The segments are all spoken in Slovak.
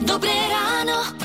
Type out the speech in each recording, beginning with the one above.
Dobré ráno.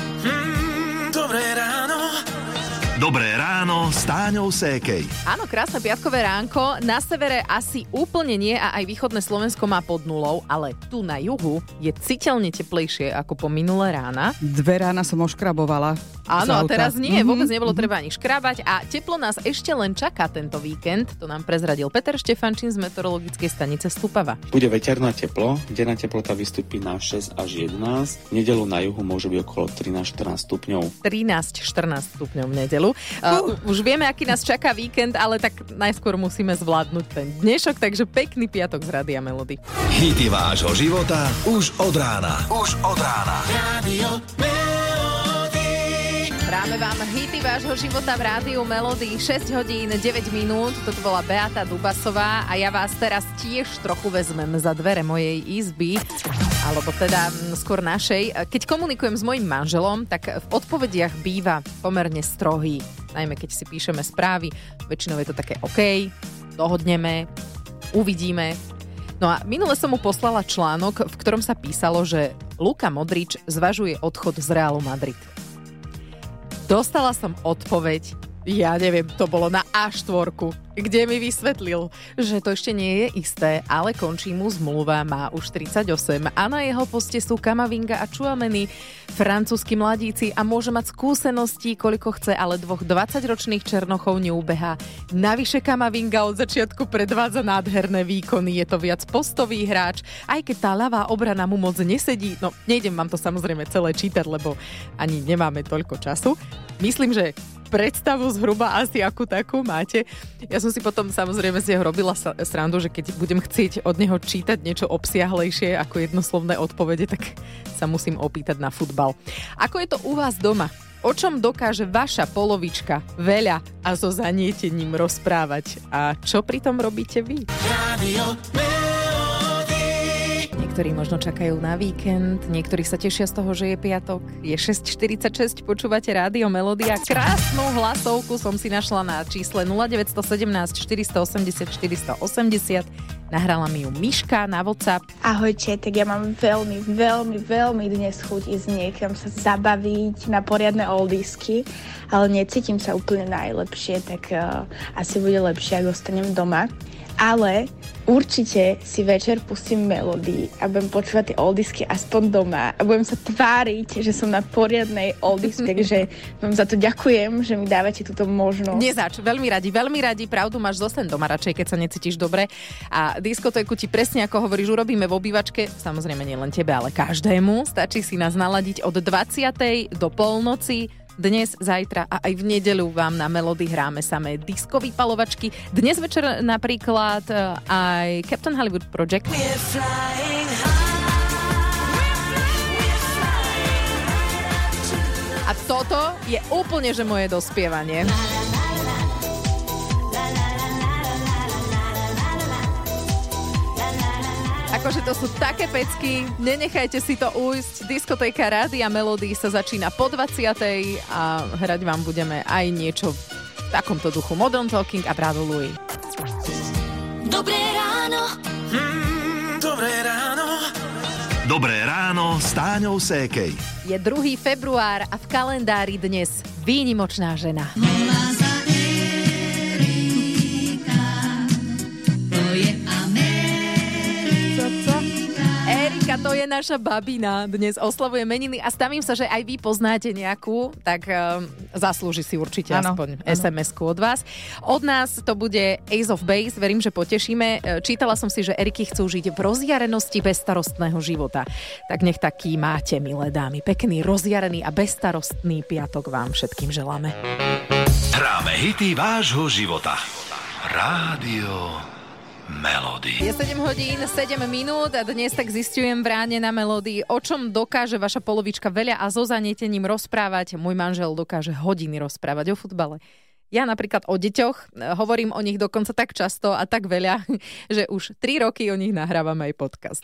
Dobré ráno s Táňou Sékej. Áno, krásne piatkové ránko. Na severe asi úplne nie a aj východné Slovensko má pod nulou, ale tu na juhu je citeľne teplejšie ako po minulé rána. Dve rána som oškrabovala. Áno, a teraz nie, Mhm. vôbec nebolo treba ani škrabať a teplo nás ešte len čaká tento víkend, to nám prezradil Peter Štefančín z meteorologickej stanice Stupava. Bude veterná teplo, denná teplota vystúpi na 6 až 11. V nedelu na juhu môže byť okolo 13-14 stupňov. 13-14 stupňov v nedelu. Uh, už vieme, aký nás čaká víkend, ale tak najskôr musíme zvládnuť ten dnešok, takže pekný piatok z Radia Melody. Hity vášho života už od rána. Už od rána. Radio. Hráme vám hity vášho života v rádiu Melody 6 hodín 9 minút. Toto bola Beata Dubasová a ja vás teraz tiež trochu vezmem za dvere mojej izby alebo teda mm, skôr našej. Keď komunikujem s mojim manželom, tak v odpovediach býva pomerne strohý. Najmä keď si píšeme správy, väčšinou je to také OK, dohodneme, uvidíme. No a minule som mu poslala článok, v ktorom sa písalo, že Luka Modrič zvažuje odchod z Realu Madrid. Dostala som odpoveď, ja neviem, to bolo na A4, kde mi vysvetlil, že to ešte nie je isté, ale končí mu zmluva, má už 38 a na jeho poste sú Kamavinga a Chuameni, francúzski mladíci a môže mať skúsenosti, koľko chce, ale dvoch 20-ročných Černochov neúbeha. Navyše Kamavinga od začiatku predvádza nádherné výkony, je to viac postový hráč, aj keď tá ľavá obrana mu moc nesedí. No, nejdem vám to samozrejme celé čítať, lebo ani nemáme toľko času. Myslím, že predstavu zhruba asi akú takú máte. Ja som si potom samozrejme jeho robila srandu, že keď budem chcieť od neho čítať niečo obsiahlejšie ako jednoslovné odpovede, tak sa musím opýtať na futbal. Ako je to u vás doma? O čom dokáže vaša polovička veľa a so zanietením rozprávať? A čo pritom robíte vy? Radio. Niektorí možno čakajú na víkend, niektorí sa tešia z toho, že je piatok. Je 6.46, počúvate rádio Melodia. Krásnu hlasovku som si našla na čísle 0917 480 480. Nahrala mi ju Miška na WhatsApp. Ahojte, tak ja mám veľmi, veľmi, veľmi dnes chuť ísť niekam sa zabaviť na poriadne oldisky, ale necítim sa úplne najlepšie, tak uh, asi bude lepšie, ak ostanem doma. Ale určite si večer pustím melódy a budem počúvať tie oldisky aspoň doma a budem sa tváriť, že som na poriadnej oldies, takže vám za to ďakujem, že mi dávate túto možnosť. Nezač, veľmi radi, veľmi radi, pravdu máš zostaň doma radšej, keď sa necítiš dobre. A diskotéku ti presne ako hovoríš, urobíme v obývačke, samozrejme nie len tebe, ale každému. Stačí si nás naladiť od 20. do polnoci, dnes, zajtra a aj v nedeľu vám na Melody hráme samé disco vypalovačky. Dnes večer napríklad e, aj Captain Hollywood Project. A toto je úplne, že moje dospievanie. Akože to sú také pecky, nenechajte si to ujsť. Diskotéka Rády a Melody sa začína po 20. a hrať vám budeme aj niečo v takomto duchu. Modern Talking a Bravo Louis. Dobré ráno. Mm, dobré ráno. Dobré ráno s Táňou Sékej. Je 2. február a v kalendári dnes výnimočná žena. Erika, to je naša babina. Dnes oslavuje meniny a stavím sa, že aj vy poznáte nejakú, tak um, zaslúži si určite Áno, aspoň. SMS-ku od vás. Od nás to bude Ace of Base, verím, že potešíme. E, Čítala som si, že Eriky chcú žiť v rozjarenosti bezstarostného života. Tak nech taký máte, milé dámy. Pekný, rozjarený a bezstarostný piatok vám všetkým želáme. Hráme hity vášho života. Rádio Melody. Je 7 hodín, 7 minút a dnes tak zistujem v ráne na melódii, o čom dokáže vaša polovička veľa a so zanietením rozprávať. Môj manžel dokáže hodiny rozprávať o futbale. Ja napríklad o deťoch, e, hovorím o nich dokonca tak často a tak veľa, že už 3 roky o nich nahrávame aj podcast.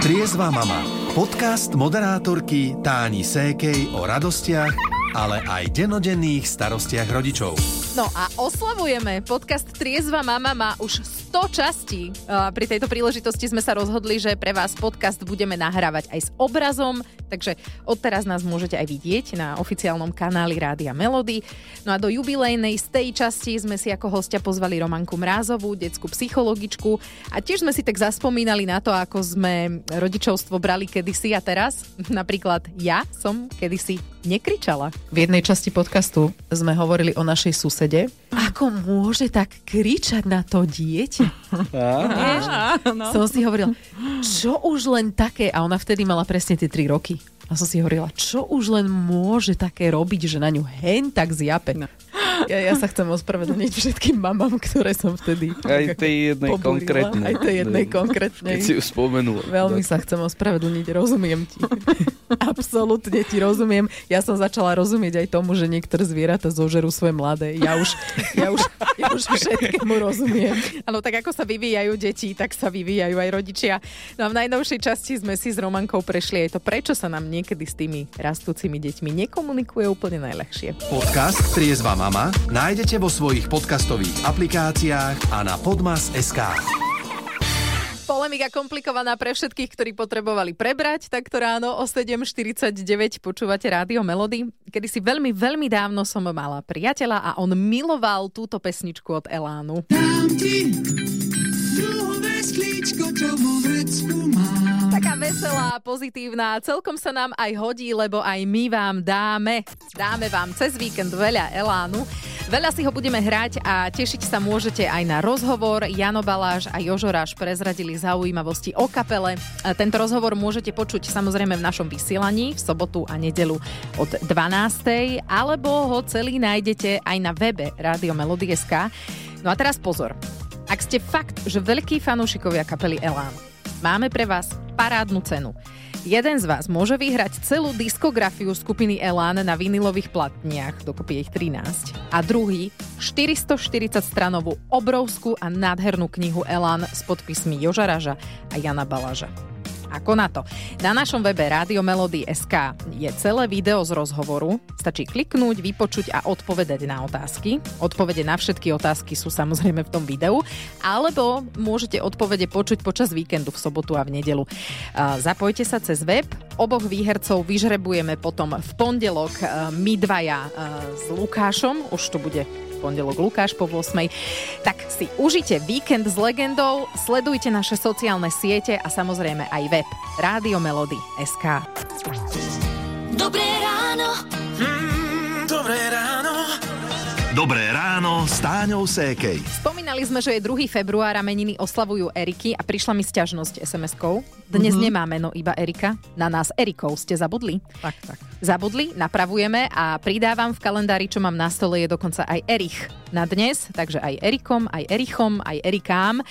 Triezva mama. Podcast moderátorky Táni Sékej o radostiach, ale aj denodenných starostiach rodičov. No a oslavujeme. Podcast Triezva mama má už 100 častí. Pri tejto príležitosti sme sa rozhodli, že pre vás podcast budeme nahrávať aj s obrazom, takže odteraz nás môžete aj vidieť na oficiálnom kanáli Rádia Melody. No a do jubilejnej z tej časti sme si ako hostia pozvali Romanku Mrázovú, detskú psychologičku a tiež sme si tak zaspomínali na to, ako sme rodičovstvo brali kedysi a teraz. Napríklad ja som kedysi nekričala. V jednej časti podcastu sme hovorili o našej susede. Ako môže tak kričať na to dieťa? Vieš? Som si hovorila, čo už len také, a ona vtedy mala presne tie 3 roky. A som si hovorila, čo už len môže také robiť, že na ňu hen tak zjape. No. Ja, ja sa chcem ospravedlniť všetkým mamám, ktoré som vtedy Aj tej jednej pobúrila. konkrétnej. Aj tej jednej konkrétnej. Keď si ju spomenula. Veľmi sa chcem ospravedlniť, rozumiem ti. Absolútne ti rozumiem. Ja som začala rozumieť aj tomu, že niektoré zvieratá zožerú svoje mladé. Ja už, ja už, ja už všetkému rozumiem. Áno, tak ako sa vyvíjajú deti, tak sa vyvíjajú aj rodičia. No a v najnovšej časti sme si s Romankou prešli aj to, prečo sa nám niekedy s tými rastúcimi deťmi nekomunikuje úplne najľahšie. Podcast Triezva mama nájdete vo svojich podcastových aplikáciách a na podmas.sk. Polemika komplikovaná pre všetkých, ktorí potrebovali prebrať takto ráno o 7.49 počúvate Rádio Melody. Kedy si veľmi, veľmi dávno som mala priateľa a on miloval túto pesničku od Elánu. Taká veselá, pozitívna, celkom sa nám aj hodí, lebo aj my vám dáme. Dáme vám cez víkend veľa Elánu. Veľa si ho budeme hrať a tešiť sa môžete aj na rozhovor. Jano Baláš a Jožo Ráš prezradili zaujímavosti o kapele. Tento rozhovor môžete počuť samozrejme v našom vysielaní v sobotu a nedelu od 12. alebo ho celý nájdete aj na webe Rádio Melody.sk. No a teraz pozor. Ak ste fakt, že veľkí fanúšikovia kapely Elán, máme pre vás parádnu cenu. Jeden z vás môže vyhrať celú diskografiu skupiny Elán na vinilových platniach, dokopy ich 13. A druhý 440 stranovú obrovskú a nádhernú knihu Elán s podpismi Joža Raža a Jana Balaža. Ako na to? Na našom webe Melody.sk je celé video z rozhovoru. Stačí kliknúť, vypočuť a odpovedať na otázky. Odpovede na všetky otázky sú samozrejme v tom videu. Alebo môžete odpovede počuť počas víkendu v sobotu a v nedelu. Zapojte sa cez web. Oboch výhercov vyžrebujeme potom v pondelok my dvaja s Lukášom. Už to bude pondelok Lukáš po 8. Tak si užite víkend s legendou, sledujte naše sociálne siete a samozrejme aj web Rádio SK. Dobré ráno. Dobré ráno s Táňou Sékej. Spomínali sme, že je 2. február a meniny oslavujú Eriky a prišla mi sťažnosť SMS-kou. Dnes mm-hmm. nemá meno iba Erika. Na nás Erikov ste zabudli. Tak, tak. Zabudli, napravujeme a pridávam v kalendári, čo mám na stole, je dokonca aj Erich na dnes, takže aj Erikom, aj Erichom, aj Erikám. E,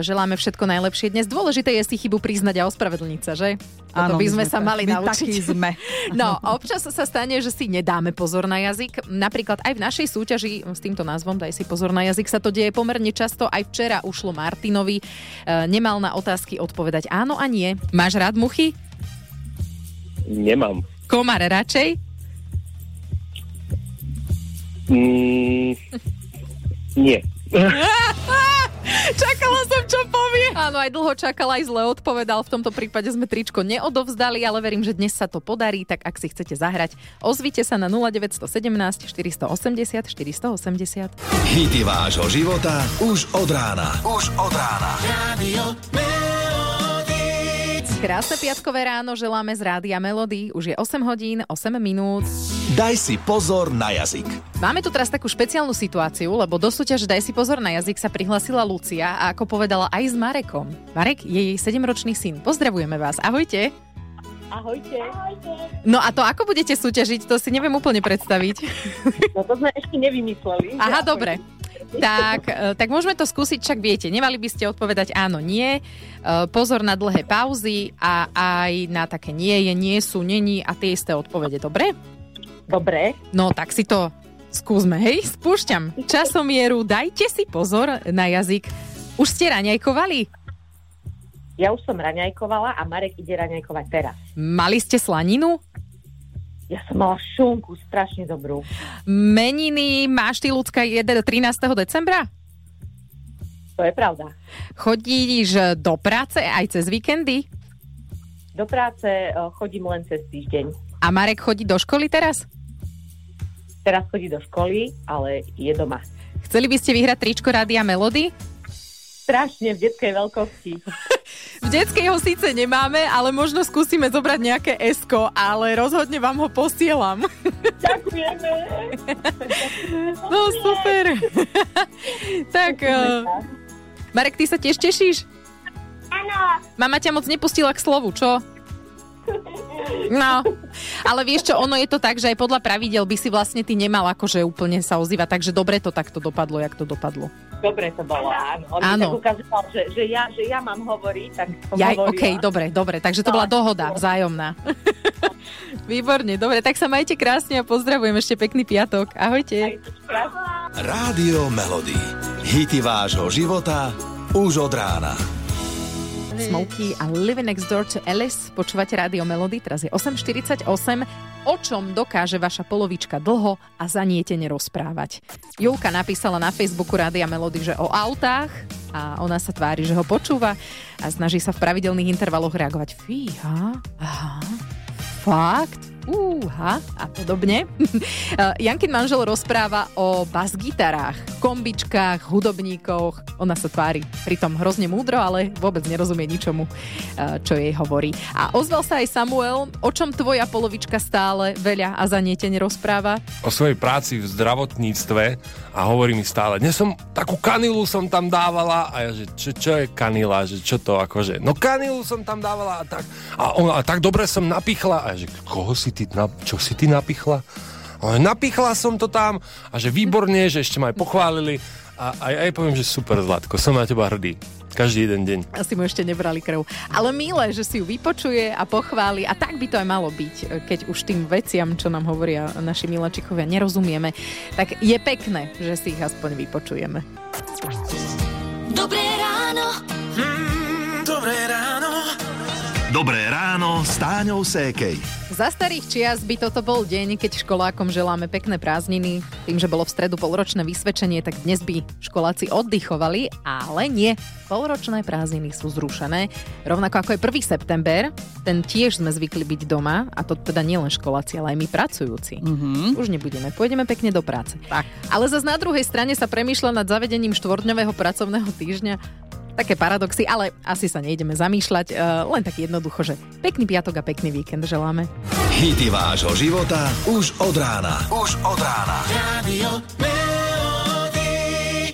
Želáme všetko najlepšie dnes. Dôležité je si chybu priznať a ospravedlniť sa, že? Áno, by sme sme sa tak- mali my naučiť. takí sme. No, občas sa stane, že si nedáme pozor na jazyk. Napríklad aj v našej súťaži s týmto názvom Daj si pozor na jazyk sa to deje pomerne často. Aj včera ušlo Martinovi. E, Nemal na otázky odpovedať áno a nie. Máš rád muchy? Nemám. Komar radšej? Mm, nie. Čakala som, čo povie. Áno, aj dlho čakala, aj zle odpovedal. V tomto prípade sme tričko neodovzdali, ale verím, že dnes sa to podarí, tak ak si chcete zahrať, ozvite sa na 0917 480 480. Hity vášho života už od rána. Už od rána. Radio. Krásne piatkové ráno želáme z Rádia Melody. Už je 8 hodín, 8 minút. Daj si pozor na jazyk. Máme tu teraz takú špeciálnu situáciu, lebo do súťaže Daj si pozor na jazyk sa prihlasila Lucia a ako povedala aj s Marekom. Marek je jej 7-ročný syn. Pozdravujeme vás. Ahojte. Ahojte. No a to ako budete súťažiť, to si neviem úplne predstaviť. No to sme ešte nevymysleli. Aha, dobre. Tak, e, tak môžeme to skúsiť, čak viete. Nemali by ste odpovedať áno, nie. E, Pozor na dlhé pauzy a aj na také nie je, nie sú, není a tie isté odpovede. Dobre? Dobre. No tak si to skúsme, hej? Spúšťam časomieru, dajte si pozor na jazyk. Už ste raňajkovali? Ja už som raňajkovala a Marek ide raňajkovať teraz. Mali ste slaninu? Ja som mala šunku strašne dobrú. Meniny máš ty, ľudská, 13. decembra? To je pravda. Chodíš do práce aj cez víkendy? Do práce eh, chodím len cez týždeň. A Marek chodí do školy teraz? Teraz chodí do školy, ale je doma. Chceli by ste vyhrať tričko Rádia Melody? Strašne v detskej veľkosti. Ho síce nemáme, ale možno skúsime zobrať nejaké esko, ale rozhodne vám ho posielam. Ďakujeme. No super. tak, uh, Marek, ty sa tiež tešíš? Áno. Mama ťa moc nepustila k slovu, čo? No, ale vieš čo, ono je to tak, že aj podľa pravidel by si vlastne ty nemal akože úplne sa ozývať, takže dobre to takto dopadlo, jak to dopadlo. Dobre to bolo, áno. On Áno. mi tak ukazoval, že, že, ja, že ja mám hovoriť, tak som Ja, hovorila. OK, dobre, dobre, takže to bola dohoda vzájomná. Výborne, dobre, tak sa majte krásne a pozdravujem ešte pekný piatok. Ahojte. Rádio Melody. Hity vášho života už od rána. Smokey a Living Next Door to Alice. Počúvate Rádio Melody, teraz je 8.48. O čom dokáže vaša polovička dlho a zanietene rozprávať? Julka napísala na Facebooku Rádia Melody, že o autách a ona sa tvári, že ho počúva a snaží sa v pravidelných intervaloch reagovať. Fíha, aha, fakt, úha a podobne. Jankin manžel rozpráva o bas-gitarách, kombičkách, hudobníkoch. Ona sa tvári pritom hrozne múdro, ale vôbec nerozumie ničomu, eh, čo jej hovorí. A ozval sa aj Samuel, o čom tvoja polovička stále veľa a zanietene rozpráva? o svojej práci v zdravotníctve a hovorí mi stále, dnes som takú kanilu som tam dávala a ja, že čo, čo je kanila, že čo to akože, no kanilu som tam dávala a tak, a, on, a tak dobre som napichla a ja, že koho si ty, na, čo si ty napichla? A on, napichla som to tam a že výborne, že ešte ma aj pochválili a, a ja jej poviem, že super Zlatko, som na teba hrdý. Každý jeden deň. Asi mu ešte nebrali krv. Ale milé, že si ju vypočuje a pochváli a tak by to aj malo byť, keď už tým veciam, čo nám hovoria naši miláčikovia, nerozumieme, tak je pekné, že si ich aspoň vypočujeme. Dobré ráno. Mm, dobré ráno. Dobré ráno s Táňou Sékej. Za starých čias by toto bol deň, keď školákom želáme pekné prázdniny. Tým, že bolo v stredu polročné vysvedčenie, tak dnes by školáci oddychovali, ale nie. Polročné prázdniny sú zrušené. Rovnako ako je 1. september, ten tiež sme zvykli byť doma, a to teda nielen školáci, ale aj my pracujúci. Mm-hmm. Už nebudeme, pôjdeme pekne do práce. Tak. Ale zase na druhej strane sa premýšľa nad zavedením štvordňového pracovného týždňa. Také paradoxy, ale asi sa nejdeme zamýšľať, uh, len tak jednoducho, že pekný piatok a pekný víkend želáme. Hity vášho života už od rána. Už od rána. Rádio